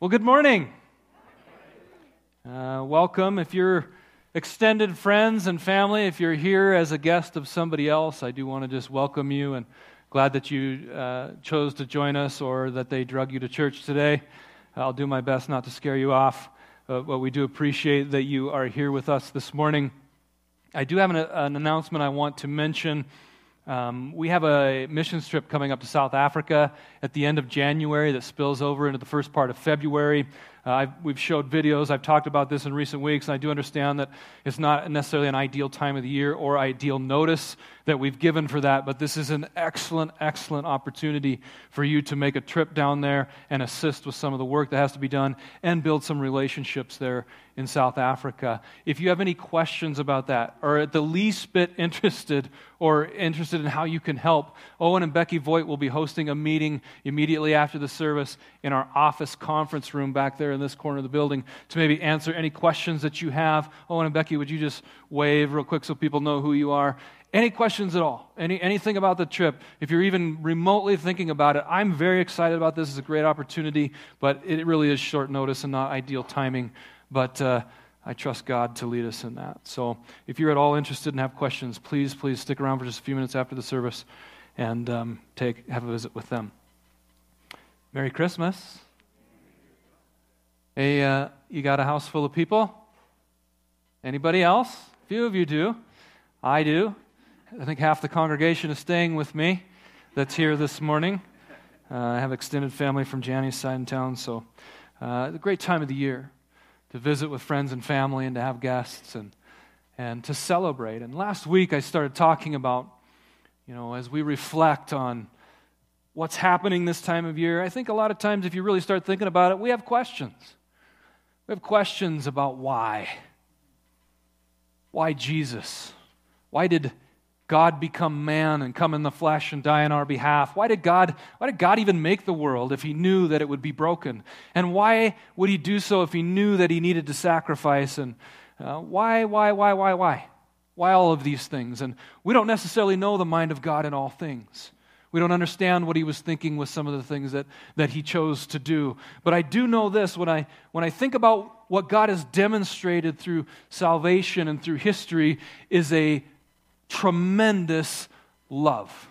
Well, good morning. Uh, welcome. If you're extended friends and family, if you're here as a guest of somebody else, I do want to just welcome you and glad that you uh, chose to join us or that they drug you to church today. I'll do my best not to scare you off, uh, but we do appreciate that you are here with us this morning. I do have an, an announcement I want to mention. Um, we have a mission trip coming up to South Africa at the end of January that spills over into the first part of February. Uh, we've showed videos. I've talked about this in recent weeks, and I do understand that it's not necessarily an ideal time of the year or ideal notice that we've given for that, but this is an excellent, excellent opportunity for you to make a trip down there and assist with some of the work that has to be done and build some relationships there in South Africa. If you have any questions about that, or at the least bit interested or interested in how you can help, Owen and Becky Voigt will be hosting a meeting immediately after the service in our office conference room back there in this corner of the building to maybe answer any questions that you have. Owen and Becky, would you just wave real quick so people know who you are? Any questions at all? Any, anything about the trip? If you're even remotely thinking about it, I'm very excited about this. It's a great opportunity, but it really is short notice and not ideal timing but uh, I trust God to lead us in that. So if you're at all interested and have questions, please, please stick around for just a few minutes after the service and um, take, have a visit with them. Merry Christmas. Hey, uh, you got a house full of people? Anybody else? A few of you do. I do. I think half the congregation is staying with me that's here this morning. Uh, I have extended family from Janny's side in town, so uh, a great time of the year to visit with friends and family and to have guests and, and to celebrate. And last week I started talking about, you know, as we reflect on what's happening this time of year, I think a lot of times if you really start thinking about it, we have questions. We have questions about why. Why Jesus? Why did God become man and come in the flesh and die on our behalf? Why did God, why did God even make the world if he knew that it would be broken? And why would he do so if he knew that he needed to sacrifice? And uh, why, why, why, why, why? Why all of these things? And we don't necessarily know the mind of God in all things. We don't understand what he was thinking with some of the things that, that he chose to do. But I do know this when I, when I think about what God has demonstrated through salvation and through history is a tremendous love.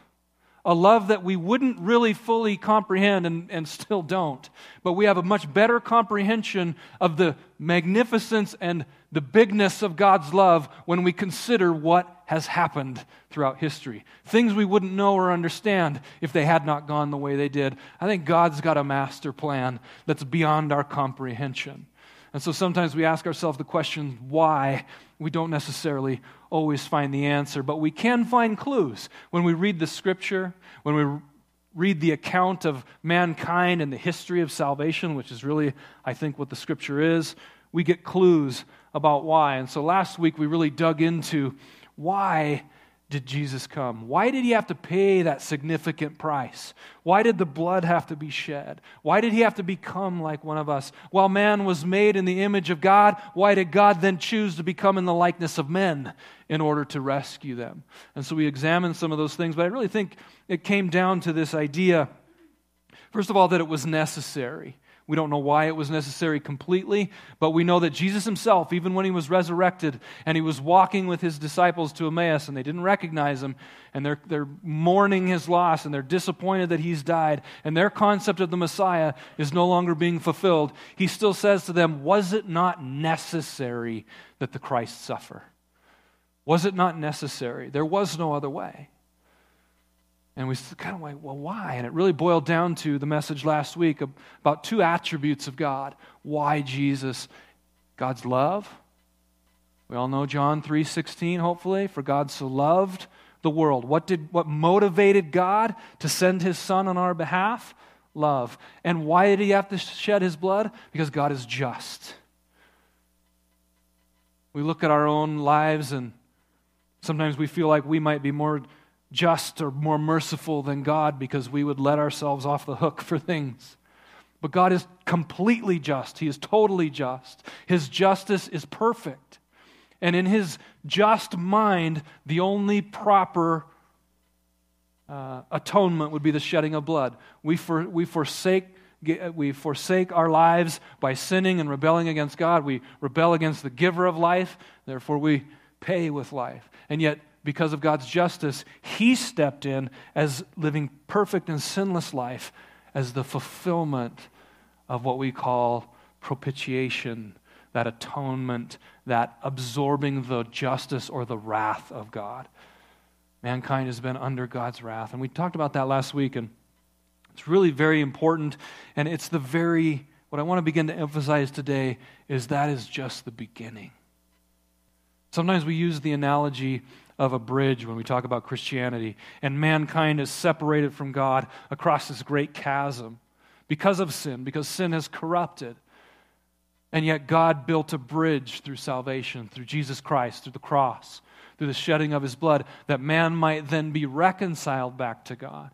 A love that we wouldn't really fully comprehend and, and still don't. But we have a much better comprehension of the magnificence and the bigness of God's love when we consider what has happened throughout history. Things we wouldn't know or understand if they had not gone the way they did. I think God's got a master plan that's beyond our comprehension. And so sometimes we ask ourselves the question, why? We don't necessarily always find the answer, but we can find clues when we read the scripture, when we read the account of mankind and the history of salvation, which is really, I think, what the scripture is. We get clues about why. And so last week we really dug into why did Jesus come? Why did he have to pay that significant price? Why did the blood have to be shed? Why did he have to become like one of us? While man was made in the image of God, why did God then choose to become in the likeness of men in order to rescue them? And so we examine some of those things, but I really think it came down to this idea, first of all, that it was necessary. We don't know why it was necessary completely, but we know that Jesus himself, even when he was resurrected and he was walking with his disciples to Emmaus and they didn't recognize him and they're, they're mourning his loss and they're disappointed that he's died and their concept of the Messiah is no longer being fulfilled, he still says to them, Was it not necessary that the Christ suffer? Was it not necessary? There was no other way. And we kind of like, well, why? And it really boiled down to the message last week about two attributes of God. Why Jesus? God's love. We all know John 3:16, hopefully, for God so loved the world. What did what motivated God to send his son on our behalf? Love. And why did he have to shed his blood? Because God is just. We look at our own lives and sometimes we feel like we might be more just or more merciful than God because we would let ourselves off the hook for things. But God is completely just. He is totally just. His justice is perfect. And in His just mind, the only proper uh, atonement would be the shedding of blood. We, for, we forsake we forsake our lives by sinning and rebelling against God. We rebel against the giver of life, therefore, we pay with life. And yet, because of God's justice, He stepped in as living perfect and sinless life as the fulfillment of what we call propitiation, that atonement, that absorbing the justice or the wrath of God. Mankind has been under God's wrath. And we talked about that last week, and it's really very important. And it's the very, what I want to begin to emphasize today is that is just the beginning. Sometimes we use the analogy of a bridge when we talk about Christianity, and mankind is separated from God across this great chasm because of sin, because sin has corrupted. And yet, God built a bridge through salvation, through Jesus Christ, through the cross, through the shedding of his blood, that man might then be reconciled back to God.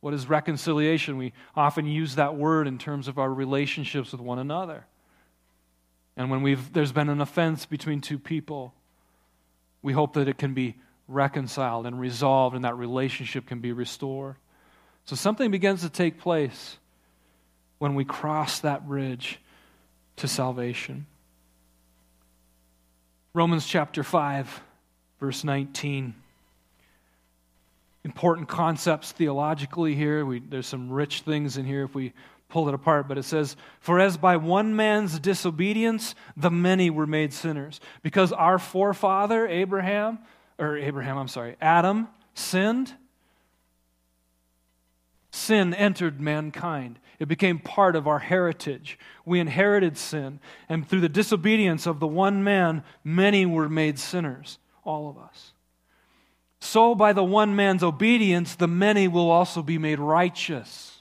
What is reconciliation? We often use that word in terms of our relationships with one another. And when we've, there's been an offense between two people, we hope that it can be reconciled and resolved and that relationship can be restored. So something begins to take place when we cross that bridge to salvation. Romans chapter 5, verse 19. Important concepts theologically here. We, there's some rich things in here if we pull it apart, but it says, For as by one man's disobedience the many were made sinners. Because our forefather, Abraham, or Abraham, I'm sorry, Adam, sinned, sin entered mankind. It became part of our heritage. We inherited sin, and through the disobedience of the one man, many were made sinners, all of us. So, by the one man's obedience, the many will also be made righteous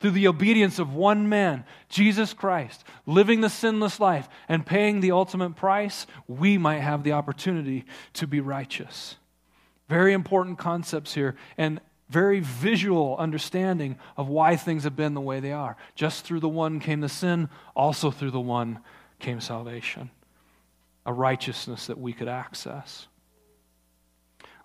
through the obedience of one man, Jesus Christ, living the sinless life and paying the ultimate price, we might have the opportunity to be righteous. Very important concepts here and very visual understanding of why things have been the way they are. Just through the one came the sin, also through the one came salvation, a righteousness that we could access.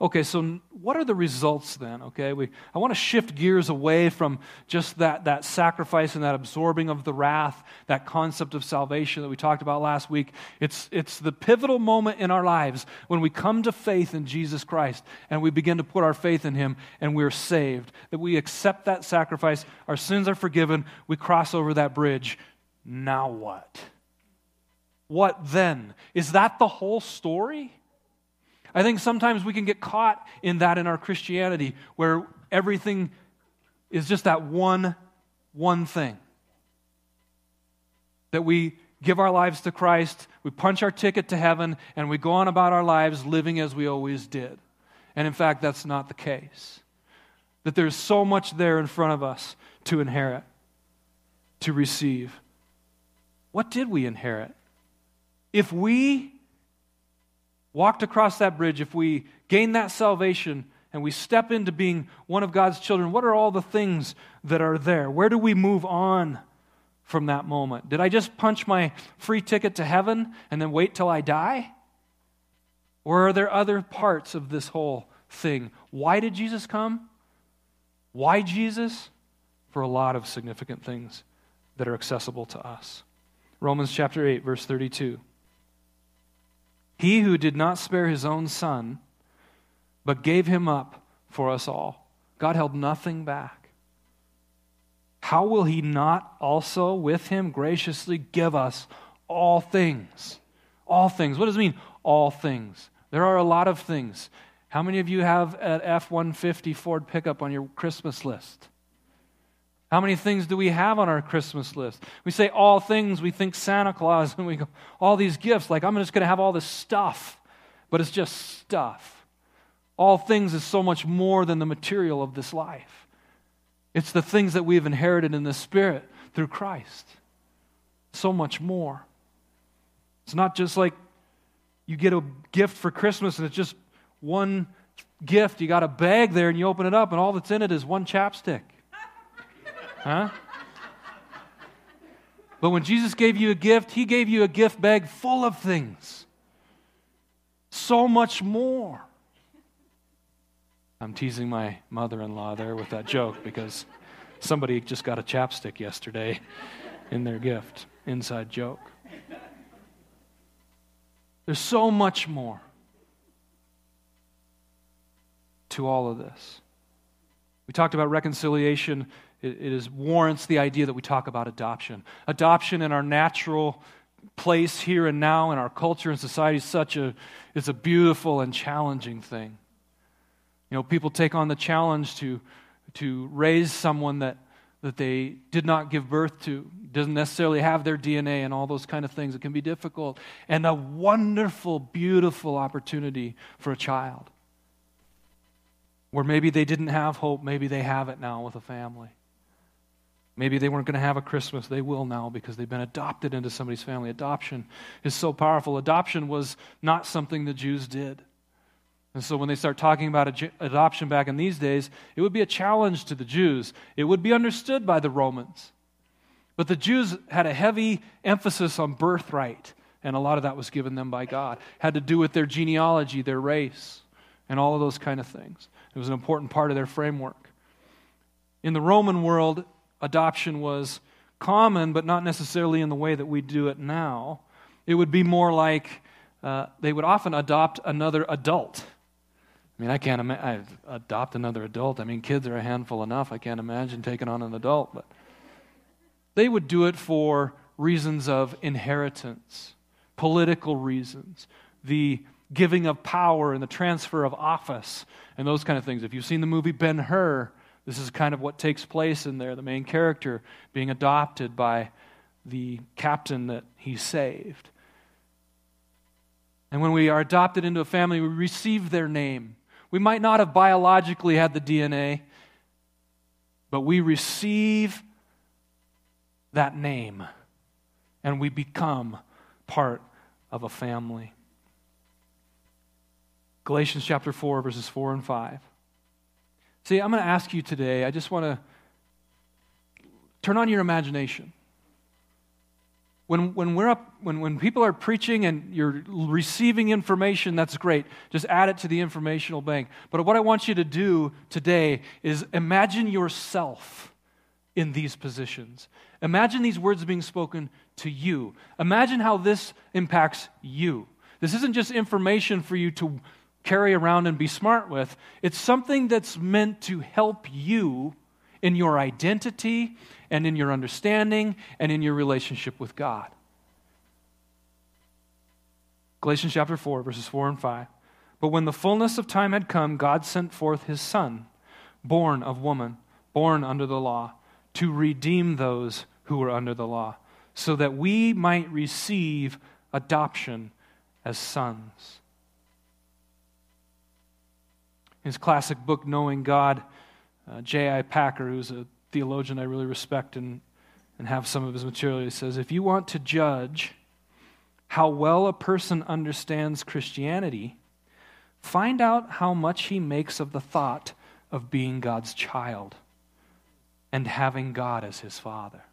Okay, so what are the results then? Okay, we, I want to shift gears away from just that, that sacrifice and that absorbing of the wrath, that concept of salvation that we talked about last week. It's, it's the pivotal moment in our lives when we come to faith in Jesus Christ and we begin to put our faith in Him and we're saved. That we accept that sacrifice, our sins are forgiven, we cross over that bridge. Now what? What then? Is that the whole story? I think sometimes we can get caught in that in our Christianity where everything is just that one one thing. That we give our lives to Christ, we punch our ticket to heaven, and we go on about our lives living as we always did. And in fact, that's not the case. That there's so much there in front of us to inherit, to receive. What did we inherit? If we walked across that bridge, if we gain that salvation and we step into being one of God's children, what are all the things that are there? Where do we move on from that moment? Did I just punch my free ticket to heaven and then wait till I die? Or are there other parts of this whole thing? Why did Jesus come? Why Jesus? For a lot of significant things that are accessible to us. Romans chapter 8, verse 32. He who did not spare his own son, but gave him up for us all. God held nothing back. How will he not also with him graciously give us all things? All things. What does it mean, all things? There are a lot of things. How many of you have an F 150 Ford pickup on your Christmas list? How many things do we have on our Christmas list? We say all things, we think Santa Claus, and we go, all these gifts, like I'm just going to have all this stuff, but it's just stuff. All things is so much more than the material of this life. It's the things that we've inherited in the Spirit through Christ. So much more. It's not just like you get a gift for Christmas and it's just one gift. You got a bag there and you open it up, and all that's in it is one chapstick. Huh? But when Jesus gave you a gift, he gave you a gift bag full of things. So much more. I'm teasing my mother in law there with that joke because Somebody just got a chapstick yesterday in their gift. Inside joke. There's so much more to all of this. We talked about reconciliation. It, it is, warrants the idea that we talk about adoption. Adoption in our natural place here and now in our culture and society is such a, is a beautiful and challenging thing. You know, people take on the challenge to, to raise someone that, that they did not give birth to, doesn't necessarily have their DNA and all those kind of things. It can be difficult. And a wonderful, beautiful opportunity for a child. Where maybe they didn't have hope, maybe they have it now with a family. Maybe they weren't going to have a Christmas. They will now because they've been adopted into somebody's family. Adoption is so powerful. Adoption was not something the Jews did. And so when they start talking about adoption back in these days, it would be a challenge to the Jews. It would be understood by the Romans. But the Jews had a heavy emphasis on birthright, and a lot of that was given them by God. Had to do with their genealogy, their race, and all of those kind of things. It was an important part of their framework. In the Roman world, adoption was common, but not necessarily in the way that we do it now. It would be more like uh, they would often adopt another adult. I mean, I can't imagine, adopt another adult. I mean, kids are a handful enough. I can't imagine taking on an adult, but they would do it for reasons of inheritance, political reasons, the giving of power and the transfer of office, and those kind of things. If you've seen the movie Ben Hur, this is kind of what takes place in there the main character being adopted by the captain that he saved. And when we are adopted into a family, we receive their name. We might not have biologically had the DNA, but we receive that name and we become part of a family. Galatians chapter 4, verses 4 and 5. See, I'm going to ask you today, I just want to turn on your imagination. When, when, we're up, when, when people are preaching and you're receiving information, that's great. Just add it to the informational bank. But what I want you to do today is imagine yourself in these positions. Imagine these words being spoken to you. Imagine how this impacts you. This isn't just information for you to carry around and be smart with. It's something that's meant to help you in your identity and in your understanding and in your relationship with God. Galatians chapter 4, verses 4 and 5. But when the fullness of time had come, God sent forth his Son, born of woman, born under the law, to redeem those who were under the law, so that we might receive adoption as sons his classic book, Knowing God, uh, J.I. Packer, who's a theologian I really respect and, and have some of his material, he says if you want to judge how well a person understands Christianity, find out how much he makes of the thought of being God's child and having God as his father.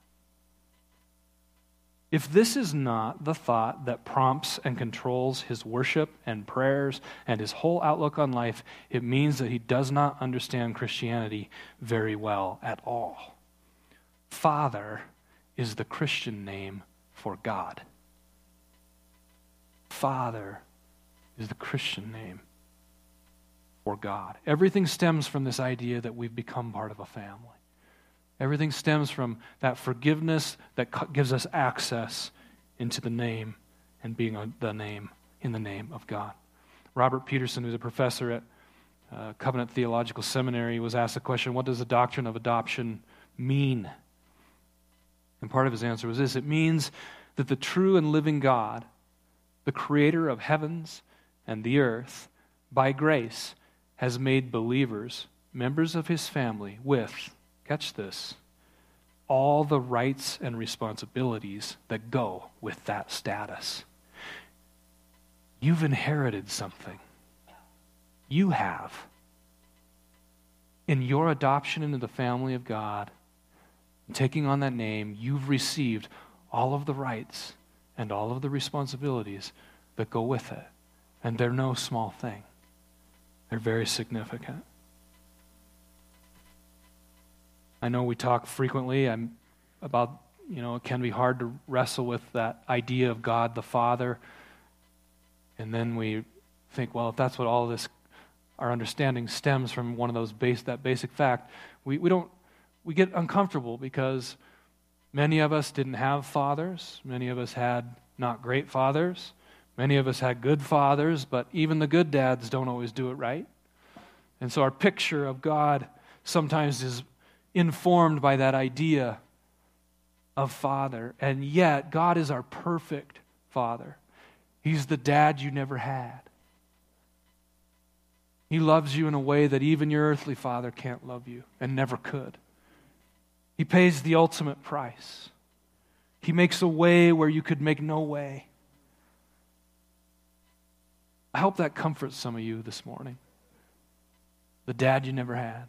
If this is not the thought that prompts and controls his worship and prayers and his whole outlook on life, it means that he does not understand Christianity very well at all. Father is the Christian name for God. Father is the Christian name for God. Everything stems from this idea that we've become part of a family. Everything stems from that forgiveness that gives us access into the name and being the name in the name of God. Robert Peterson, who's a professor at uh, Covenant Theological Seminary, was asked the question what does the doctrine of adoption mean? And part of his answer was this it means that the true and living God, the creator of heavens and the earth, by grace, has made believers members of his family with catch this, all the rights and responsibilities that go with that status. You've inherited something. You have. In your adoption into the family of God, taking on that name, you've received all of the rights and all of the responsibilities that go with it. And they're no small thing, they're very significant. I know we talk frequently I'm, about, you know, it can be hard to wrestle with that idea of God the Father. And then we think, well, if that's what all this, our understanding stems from one of those base, that basic fact, we, we don't, we get uncomfortable because many of us didn't have fathers. Many of us had not great fathers. Many of us had good fathers, but even the good dads don't always do it right. And so our picture of God sometimes is informed by that idea of father. And yet, God is our perfect father. He's the dad you never had. He loves you in a way that even your earthly father can't love you and never could. He pays the ultimate price. He makes a way where you could make no way. I hope that comforts some of you this morning. The dad you never had.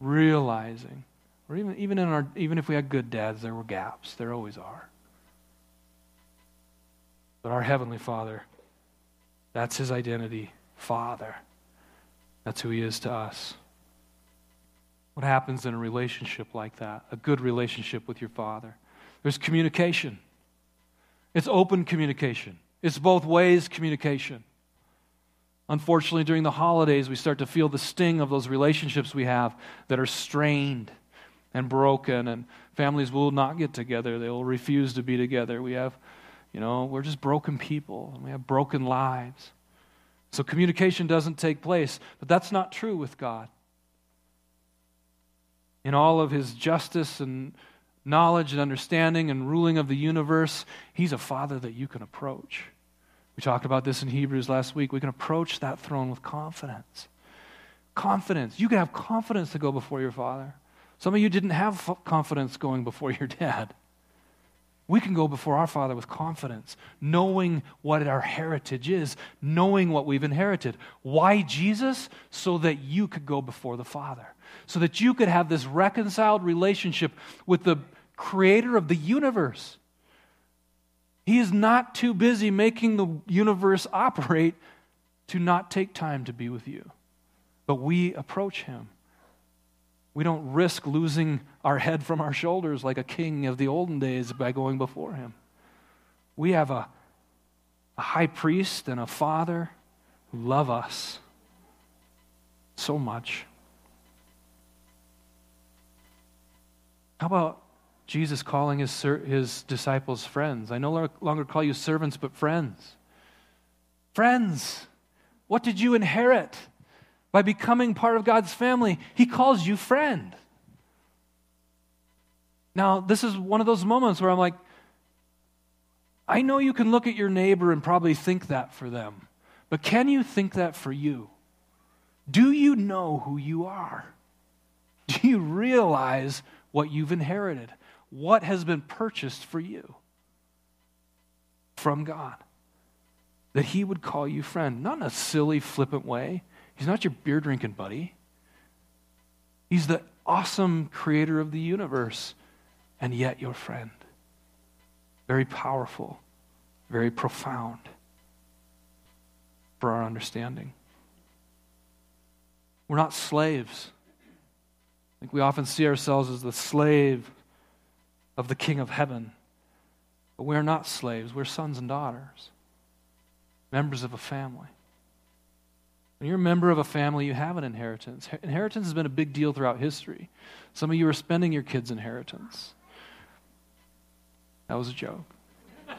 Realizing, or even, even, in our, even if we had good dads, there were gaps. There always are. But our Heavenly Father, that's His identity Father. That's who He is to us. What happens in a relationship like that? A good relationship with your Father. There's communication, it's open communication. It's both ways communication. Unfortunately, during the holidays, we start to feel the sting of those relationships we have that are strained and broken, and families will not get together. They will refuse to be together. We have, you know, we're just broken people, and we have broken lives. So communication doesn't take place, but that's not true with God. In all of his justice and knowledge and understanding and ruling of the universe, he's a father that you can approach. We talked about this in Hebrews last week. We can approach that throne with confidence. Confidence. You can have confidence to go before your father. Some of you didn't have confidence going before your dad. We can go before our Father with confidence, knowing what our heritage is, knowing what we've inherited. Why Jesus? So that you could go before the Father, so that you could have this reconciled relationship with the creator of the universe. He is not too busy making the universe operate to not take time to be with you. But we approach him. We don't risk losing our head from our shoulders like a king of the olden days by going before him. We have a, a high priest and a father who love us so much. How about Jesus calling his, his disciples friends. I no longer call you servants, but friends. Friends, what did you inherit by becoming part of God's family? He calls you friend. Now, this is one of those moments where I'm like, I know you can look at your neighbor and probably think that for them, but can you think that for you? Do you know who you are? Do you realize what you've inherited? What has been purchased for you from God. That He would call you friend, not in a silly, flippant way. He's not your beer drinking buddy. He's the awesome creator of the universe, and yet your friend. Very powerful, very profound for our understanding. We're not slaves. I think we often see ourselves as the slave of the King of heaven. But we are not slaves, we're sons and daughters, members of a family. When you're a member of a family, you have an inheritance. Inheritance has been a big deal throughout history. Some of you are spending your kids' inheritance. That was a joke.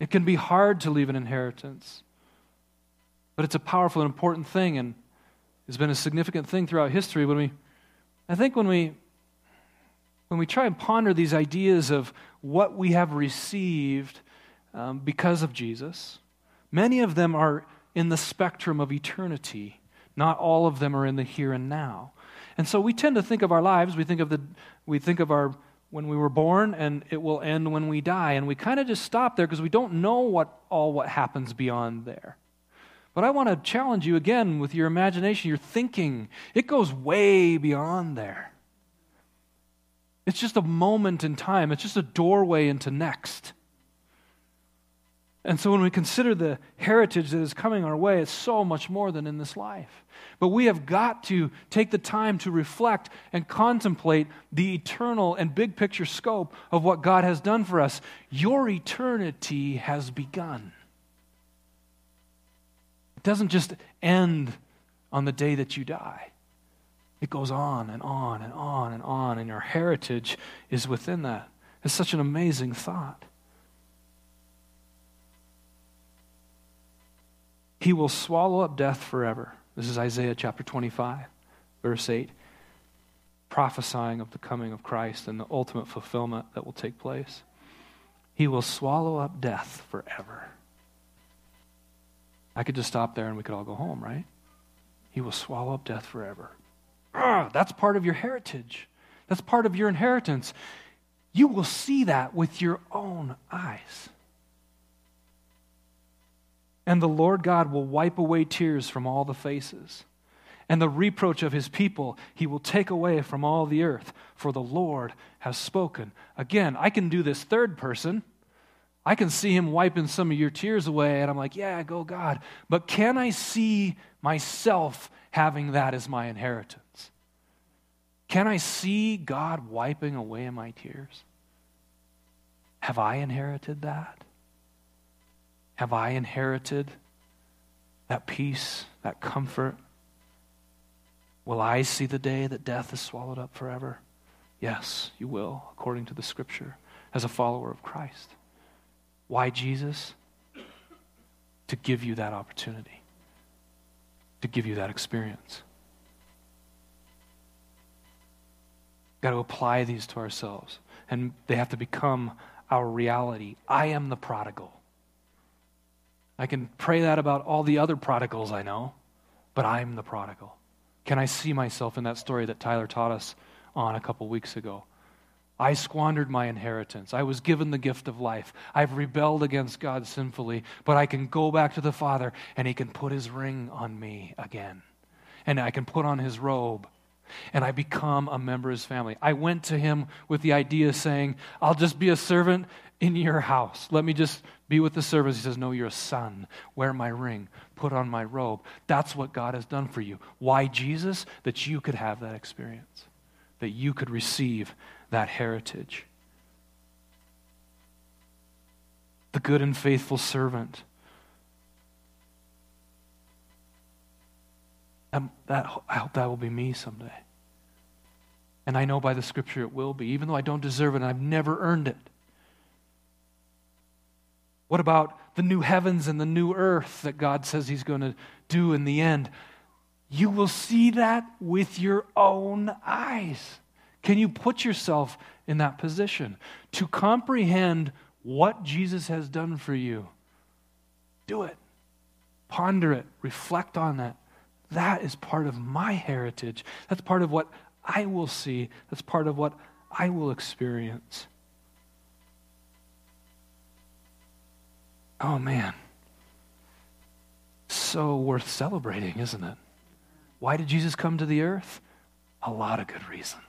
it can be hard to leave an inheritance, but it's a powerful and important thing, and it's been a significant thing throughout history. When we, I think, when we when we try and ponder these ideas of what we have received um, because of Jesus, many of them are in the spectrum of eternity. Not all of them are in the here and now. And so we tend to think of our lives, we think of the we think of our when we were born and it will end when we die and we kind of just stop there because we don't know what all what happens beyond there. But I want to challenge you again with your imagination, your thinking. It goes way beyond there. It's just a moment in time, it's just a doorway into next. And so when we consider the heritage that is coming our way, it's so much more than in this life. But we have got to take the time to reflect and contemplate the eternal and big picture scope of what God has done for us. Your eternity has begun. It doesn't just end on the day that you die. It goes on and on and on and on, and your heritage is within that. It's such an amazing thought. He will swallow up death forever. This is Isaiah chapter 25, verse 8, prophesying of the coming of Christ and the ultimate fulfillment that will take place. He will swallow up death forever. I could just stop there and we could all go home, right? He will swallow up death forever. Ah, that's part of your heritage. That's part of your inheritance. You will see that with your own eyes. And the Lord God will wipe away tears from all the faces. And the reproach of his people he will take away from all the earth, for the Lord has spoken. Again, I can do this third person. I can see him wiping some of your tears away, and I'm like, yeah, go God. But can I see myself having that as my inheritance? Can I see God wiping away my tears? Have I inherited that? Have I inherited that peace, that comfort? Will I see the day that death is swallowed up forever? Yes, you will, according to the scripture, as a follower of Christ. Why Jesus? To give you that opportunity, to give you that experience. Got to apply these to ourselves, and they have to become our reality. I am the prodigal. I can pray that about all the other prodigals I know, but I'm the prodigal. Can I see myself in that story that Tyler taught us on a couple weeks ago? I squandered my inheritance. I was given the gift of life. I've rebelled against God sinfully, but I can go back to the Father and He can put His ring on me again. And I can put on His robe and I become a member of His family. I went to Him with the idea saying, I'll just be a servant in your house. Let me just be with the servants. He says, No, you're a son. Wear my ring. Put on my robe. That's what God has done for you. Why Jesus? That you could have that experience, that you could receive that heritage. The good and faithful servant. And that, I hope that will be me someday. And I know by the scripture it will be, even though I don't deserve it and I've never earned it. What about the new heavens and the new earth that God says He's going to do in the end? You will see that with your own eyes. Can you put yourself in that position to comprehend what Jesus has done for you? Do it. Ponder it. Reflect on that. That is part of my heritage. That's part of what I will see. That's part of what I will experience. Oh, man. So worth celebrating, isn't it? Why did Jesus come to the earth? A lot of good reasons.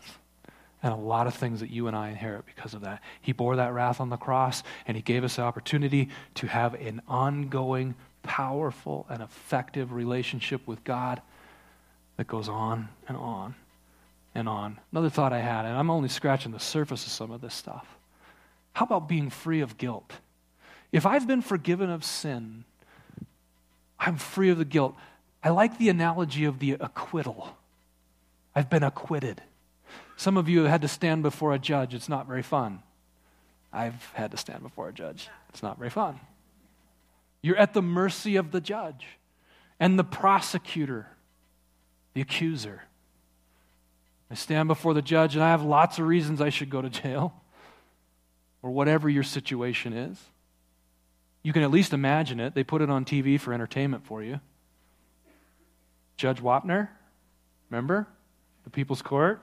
And a lot of things that you and I inherit because of that. He bore that wrath on the cross, and He gave us the opportunity to have an ongoing, powerful, and effective relationship with God that goes on and on and on. Another thought I had, and I'm only scratching the surface of some of this stuff. How about being free of guilt? If I've been forgiven of sin, I'm free of the guilt. I like the analogy of the acquittal. I've been acquitted. Some of you have had to stand before a judge. It's not very fun. I've had to stand before a judge. It's not very fun. You're at the mercy of the judge and the prosecutor, the accuser. I stand before the judge and I have lots of reasons I should go to jail or whatever your situation is. You can at least imagine it. They put it on TV for entertainment for you. Judge Wapner, remember? The People's Court.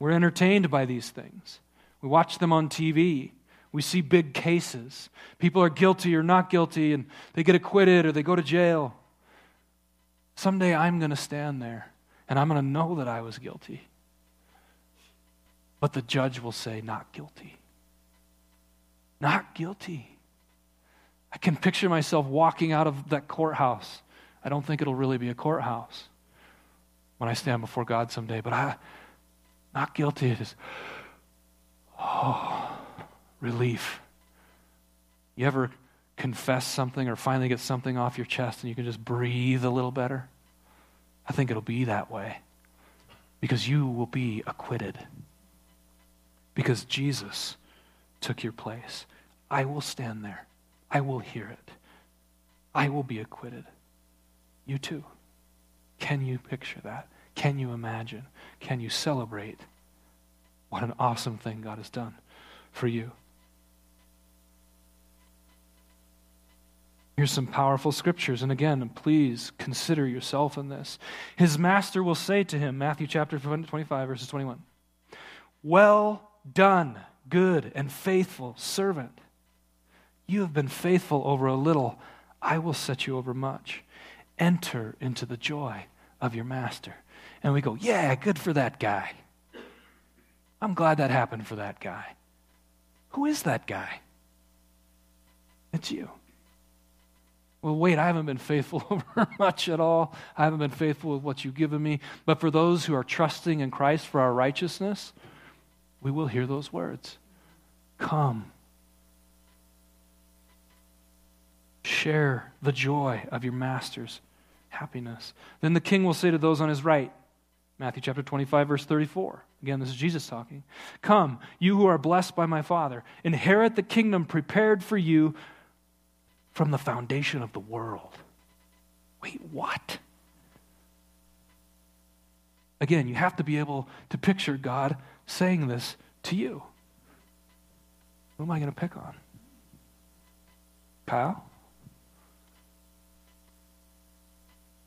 We're entertained by these things. We watch them on TV. We see big cases. People are guilty or not guilty, and they get acquitted or they go to jail. Someday I'm going to stand there and I'm going to know that I was guilty. But the judge will say, not guilty. Not guilty. I can picture myself walking out of that courthouse. I don't think it'll really be a courthouse when I stand before God someday, but I not guilty. It is oh relief. You ever confess something or finally get something off your chest and you can just breathe a little better? I think it'll be that way because you will be acquitted. Because Jesus took your place. I will stand there. I will hear it. I will be acquitted. You too. Can you picture that? Can you imagine? Can you celebrate what an awesome thing God has done for you? Here's some powerful scriptures. And again, please consider yourself in this. His master will say to him, Matthew chapter 25, verses 21, Well done, good and faithful servant. You have been faithful over a little. I will set you over much. Enter into the joy of your master. And we go, Yeah, good for that guy. I'm glad that happened for that guy. Who is that guy? It's you. Well, wait, I haven't been faithful over much at all. I haven't been faithful with what you've given me. But for those who are trusting in Christ for our righteousness, we will hear those words Come. Share the joy of your master's happiness. Then the king will say to those on his right, Matthew chapter 25, verse 34. Again, this is Jesus talking. Come, you who are blessed by my Father, inherit the kingdom prepared for you from the foundation of the world. Wait, what? Again, you have to be able to picture God saying this to you. Who am I going to pick on? Kyle?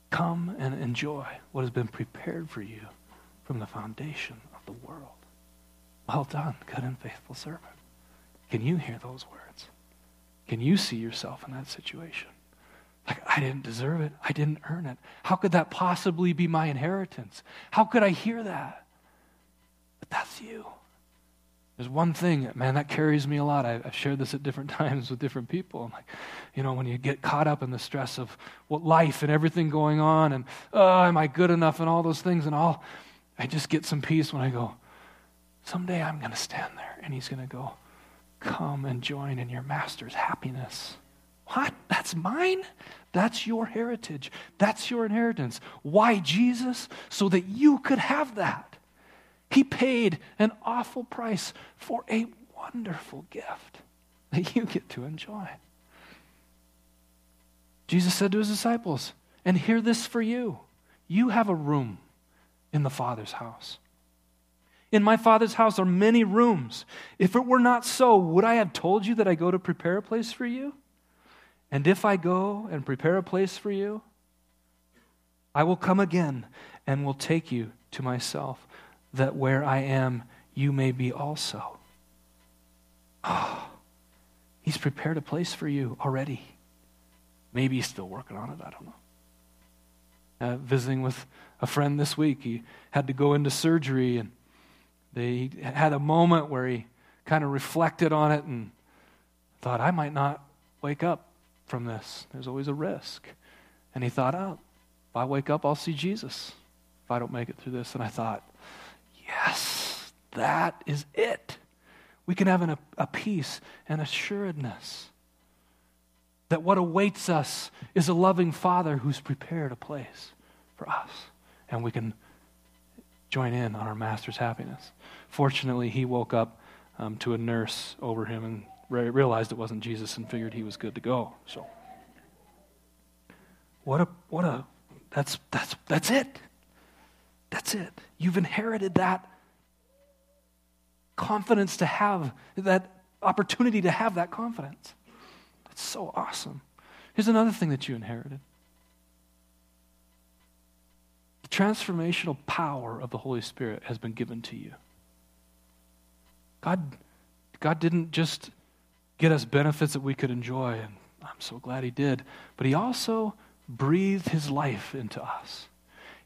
Come and enjoy what has been prepared for you from the foundation of the world. Well done, good and faithful servant. Can you hear those words? Can you see yourself in that situation? Like, I didn't deserve it. I didn't earn it. How could that possibly be my inheritance? How could I hear that? But that's you. There's one thing, man, that carries me a lot. I've shared this at different times with different people. I'm like, you know, when you get caught up in the stress of what life and everything going on, and oh, am I good enough, and all those things, and all, I just get some peace when I go, someday I'm going to stand there, and he's going to go, Come and join in your master's happiness. What? That's mine? That's your heritage. That's your inheritance. Why Jesus? So that you could have that. He paid an awful price for a wonderful gift that you get to enjoy. Jesus said to his disciples, and hear this for you you have a room in the Father's house. In my Father's house are many rooms. If it were not so, would I have told you that I go to prepare a place for you? And if I go and prepare a place for you, I will come again and will take you to myself, that where I am, you may be also. Oh, he's prepared a place for you already. Maybe he's still working on it, I don't know. Uh, visiting with a friend this week, he had to go into surgery and they had a moment where he kind of reflected on it and thought, I might not wake up from this. There's always a risk. And he thought, oh, if I wake up, I'll see Jesus if I don't make it through this. And I thought, yes, that is it. We can have an, a peace and assuredness that what awaits us is a loving Father who's prepared a place for us. And we can join in on our Master's happiness. Fortunately, he woke up um, to a nurse over him and re- realized it wasn't Jesus and figured he was good to go. So, what a what a that's that's that's it. That's it. You've inherited that confidence to have that opportunity to have that confidence. That's so awesome. Here's another thing that you inherited the transformational power of the Holy Spirit has been given to you. God, God didn't just get us benefits that we could enjoy, and I'm so glad He did, but He also breathed His life into us.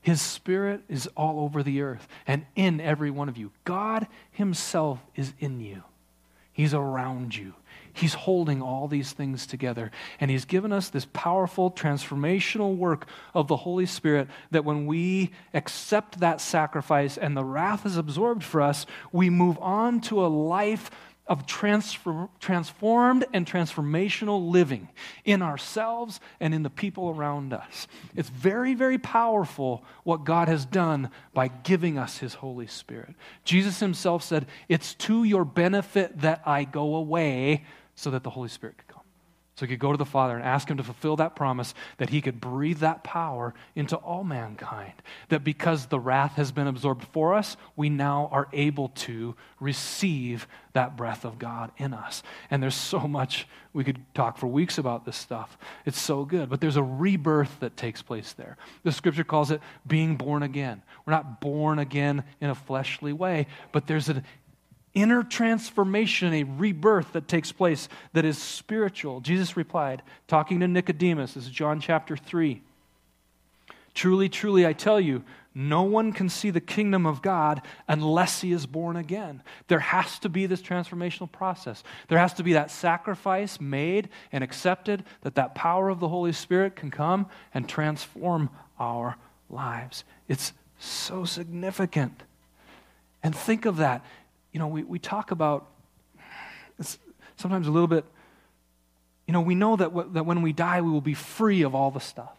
His Spirit is all over the earth and in every one of you. God Himself is in you. He's around you. He's holding all these things together. And He's given us this powerful transformational work of the Holy Spirit that when we accept that sacrifice and the wrath is absorbed for us, we move on to a life of transform, transformed and transformational living in ourselves and in the people around us. It's very, very powerful what God has done by giving us His Holy Spirit. Jesus Himself said, It's to your benefit that I go away so that the Holy Spirit could come. So he could go to the Father and ask him to fulfill that promise that he could breathe that power into all mankind. That because the wrath has been absorbed for us, we now are able to receive that breath of God in us. And there's so much, we could talk for weeks about this stuff. It's so good. But there's a rebirth that takes place there. The scripture calls it being born again. We're not born again in a fleshly way, but there's an inner transformation, a rebirth that takes place that is spiritual. Jesus replied, talking to Nicodemus, this is John chapter 3. Truly, truly, I tell you, no one can see the kingdom of God unless he is born again. There has to be this transformational process. There has to be that sacrifice made and accepted that that power of the Holy Spirit can come and transform our lives. It's so significant. And think of that you know, we, we talk about sometimes a little bit, you know, we know that, w- that when we die, we will be free of all the stuff.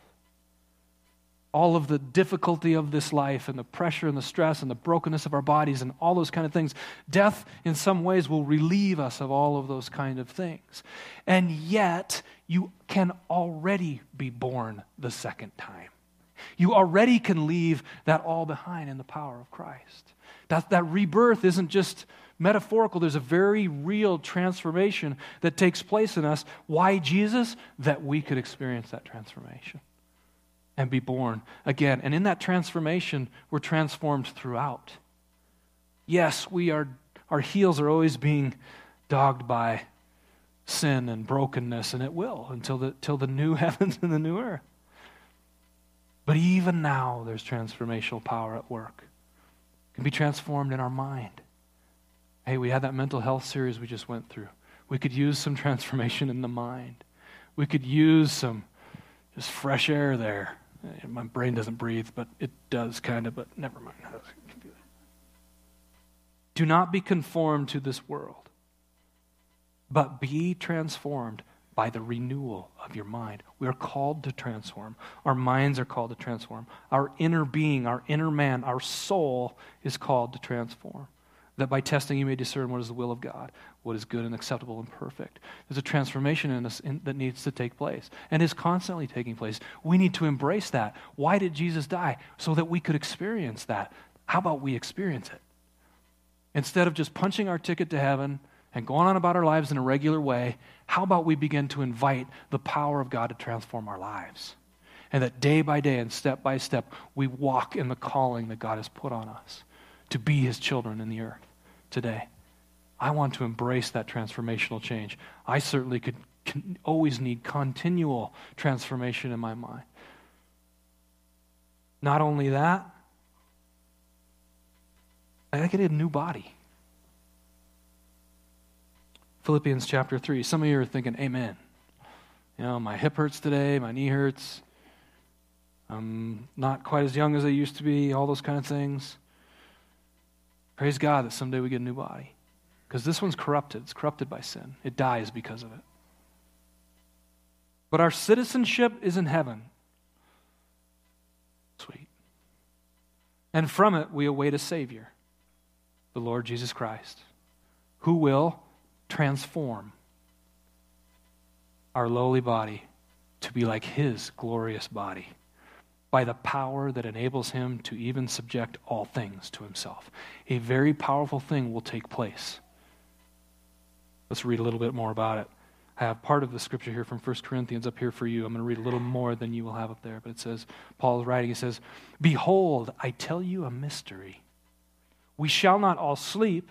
All of the difficulty of this life and the pressure and the stress and the brokenness of our bodies and all those kind of things. Death, in some ways, will relieve us of all of those kind of things. And yet, you can already be born the second time. You already can leave that all behind in the power of Christ. That, that rebirth isn't just metaphorical, there's a very real transformation that takes place in us. Why Jesus? That we could experience that transformation and be born again. And in that transformation, we're transformed throughout. Yes, we are, our heels are always being dogged by sin and brokenness, and it will until the, till the new heavens and the new earth. But even now, there's transformational power at work can be transformed in our mind. Hey, we had that mental health series we just went through. We could use some transformation in the mind. We could use some just fresh air there. Eh, my brain doesn't breathe, but it does kind of, but never mind. Do not be conformed to this world, but be transformed by the renewal of your mind. We are called to transform. Our minds are called to transform. Our inner being, our inner man, our soul is called to transform. That by testing you may discern what is the will of God, what is good and acceptable and perfect. There's a transformation in us in, that needs to take place and is constantly taking place. We need to embrace that. Why did Jesus die? So that we could experience that. How about we experience it? Instead of just punching our ticket to heaven, and going on about our lives in a regular way, how about we begin to invite the power of God to transform our lives? And that day by day and step by step, we walk in the calling that God has put on us to be his children in the earth today. I want to embrace that transformational change. I certainly could always need continual transformation in my mind. Not only that, I get a new body. Philippians chapter 3. Some of you are thinking, Amen. You know, my hip hurts today, my knee hurts. I'm not quite as young as I used to be, all those kind of things. Praise God that someday we get a new body. Because this one's corrupted. It's corrupted by sin, it dies because of it. But our citizenship is in heaven. Sweet. And from it, we await a Savior, the Lord Jesus Christ, who will transform our lowly body to be like his glorious body by the power that enables him to even subject all things to himself. A very powerful thing will take place. Let's read a little bit more about it. I have part of the scripture here from 1 Corinthians up here for you. I'm going to read a little more than you will have up there. But it says, Paul is writing, he says, Behold, I tell you a mystery. We shall not all sleep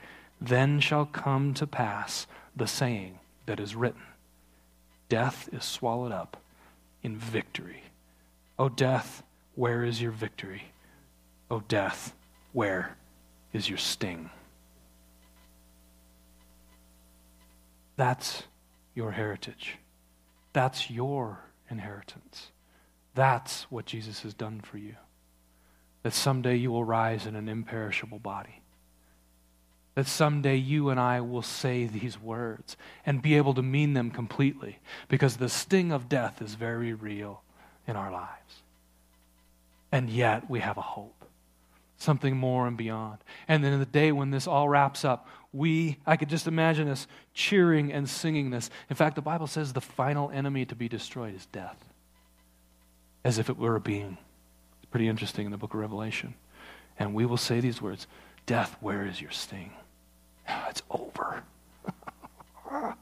then shall come to pass the saying that is written Death is swallowed up in victory. O death, where is your victory? O death, where is your sting? That's your heritage. That's your inheritance. That's what Jesus has done for you. That someday you will rise in an imperishable body. That someday you and I will say these words and be able to mean them completely because the sting of death is very real in our lives. And yet we have a hope, something more and beyond. And then in the day when this all wraps up, we, I could just imagine us cheering and singing this. In fact, the Bible says the final enemy to be destroyed is death, as if it were a being. It's pretty interesting in the book of Revelation. And we will say these words Death, where is your sting? It's over.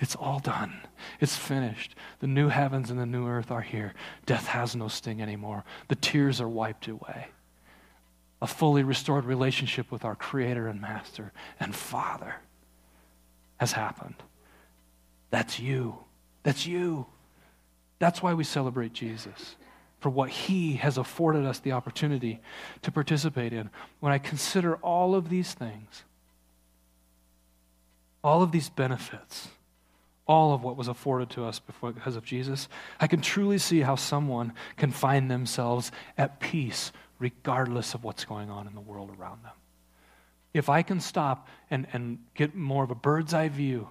it's all done. It's finished. The new heavens and the new earth are here. Death has no sting anymore. The tears are wiped away a fully restored relationship with our Creator and Master and Father has happened. That's you. That's you. That's why we celebrate Jesus, for what He has afforded us the opportunity to participate in. When I consider all of these things, all of these benefits, all of what was afforded to us because of Jesus, I can truly see how someone can find themselves at peace regardless of what's going on in the world around them. If I can stop and, and get more of a bird's eye view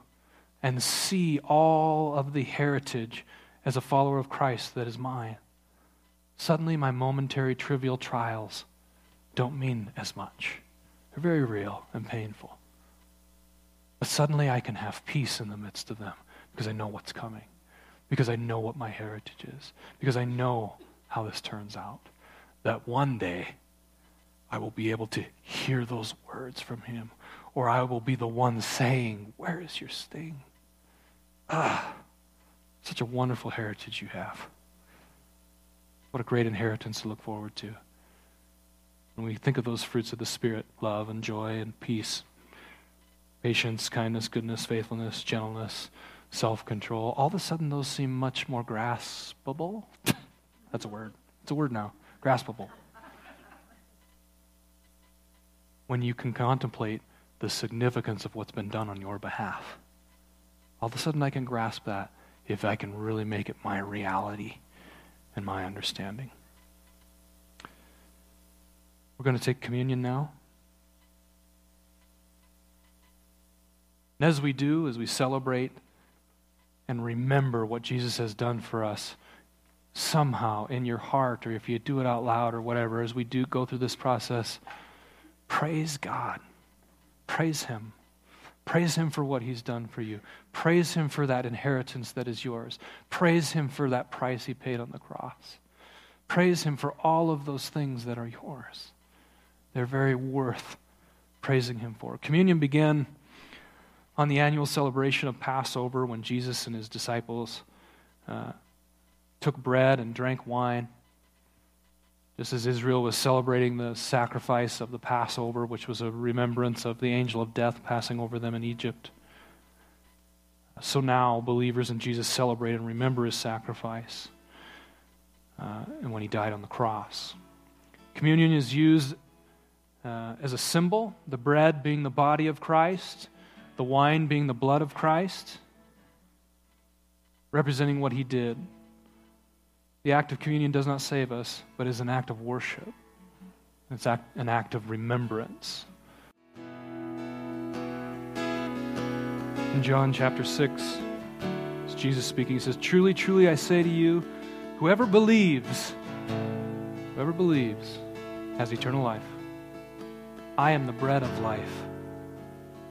and see all of the heritage as a follower of Christ that is mine, suddenly my momentary trivial trials don't mean as much. They're very real and painful. But suddenly I can have peace in the midst of them because I know what's coming, because I know what my heritage is, because I know how this turns out that one day I will be able to hear those words from him, or I will be the one saying, Where is your sting? Ah, such a wonderful heritage you have. What a great inheritance to look forward to. When we think of those fruits of the Spirit love and joy and peace, patience, kindness, goodness, faithfulness, gentleness, self control all of a sudden those seem much more graspable. That's a word. It's a word now graspable. When you can contemplate the significance of what's been done on your behalf, all of a sudden I can grasp that if I can really make it my reality and my understanding. We're going to take communion now. And as we do, as we celebrate and remember what Jesus has done for us, somehow in your heart, or if you do it out loud or whatever, as we do go through this process, praise God. Praise Him. Praise Him for what He's done for you. Praise Him for that inheritance that is yours. Praise Him for that price He paid on the cross. Praise Him for all of those things that are yours. They're very worth praising Him for. Communion began on the annual celebration of Passover when Jesus and His disciples. Uh, took bread and drank wine, just as Israel was celebrating the sacrifice of the Passover, which was a remembrance of the angel of death passing over them in Egypt. So now, believers in Jesus celebrate and remember his sacrifice uh, and when he died on the cross. Communion is used uh, as a symbol, the bread being the body of Christ, the wine being the blood of Christ, representing what he did. The act of communion does not save us, but is an act of worship. It's an act of remembrance. In John chapter 6, it's Jesus speaking. He says, Truly, truly, I say to you, whoever believes, whoever believes has eternal life. I am the bread of life.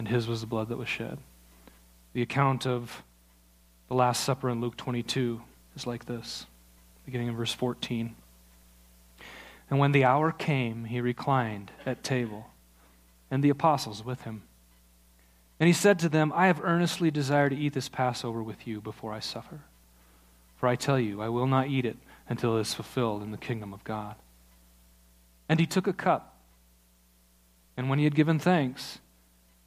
and His was the blood that was shed. The account of the Last Supper in Luke 22 is like this, beginning in verse 14. And when the hour came, he reclined at table, and the apostles with him. And he said to them, I have earnestly desired to eat this Passover with you before I suffer. For I tell you, I will not eat it until it is fulfilled in the kingdom of God. And he took a cup, and when he had given thanks,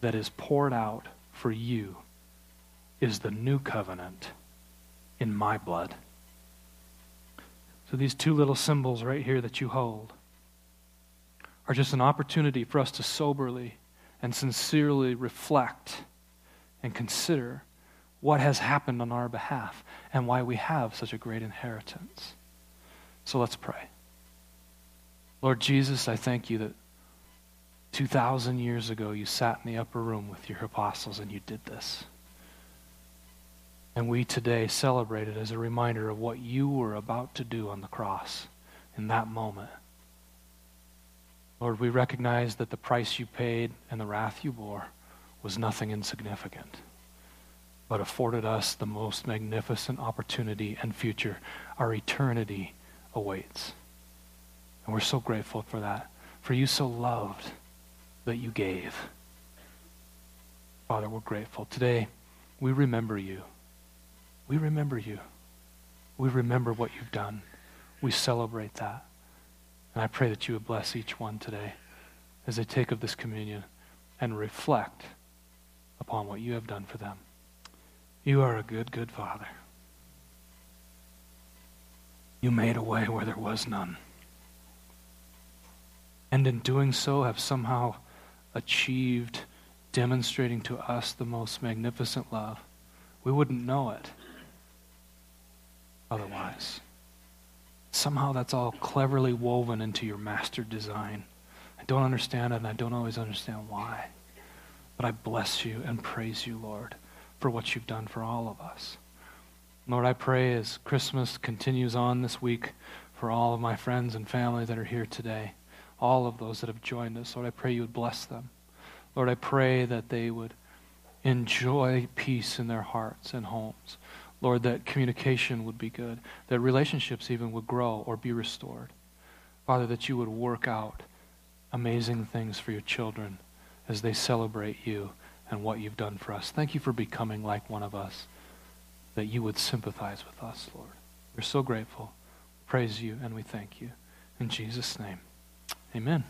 that is poured out for you is the new covenant in my blood. So these two little symbols right here that you hold are just an opportunity for us to soberly and sincerely reflect and consider what has happened on our behalf and why we have such a great inheritance. So let's pray. Lord Jesus, I thank you that 2,000 years ago you sat in the upper room with your apostles and you did this. And we today celebrate it as a reminder of what you were about to do on the cross in that moment. Lord, we recognize that the price you paid and the wrath you bore was nothing insignificant, but afforded us the most magnificent opportunity and future. Our eternity awaits. And we're so grateful for that. For you so loved that you gave. Father, we're grateful. Today, we remember you. We remember you. We remember what you've done. We celebrate that. And I pray that you would bless each one today as they take of this communion and reflect upon what you have done for them. You are a good, good Father. You made a way where there was none. And in doing so, have somehow achieved demonstrating to us the most magnificent love. We wouldn't know it otherwise. Somehow that's all cleverly woven into your master design. I don't understand it, and I don't always understand why. But I bless you and praise you, Lord, for what you've done for all of us. Lord, I pray as Christmas continues on this week for all of my friends and family that are here today, all of those that have joined us, Lord, I pray you would bless them. Lord, I pray that they would enjoy peace in their hearts and homes. Lord, that communication would be good, that relationships even would grow or be restored. Father, that you would work out amazing things for your children as they celebrate you and what you've done for us. Thank you for becoming like one of us, that you would sympathize with us, Lord. We're so grateful. Praise you and we thank you. In Jesus' name, amen.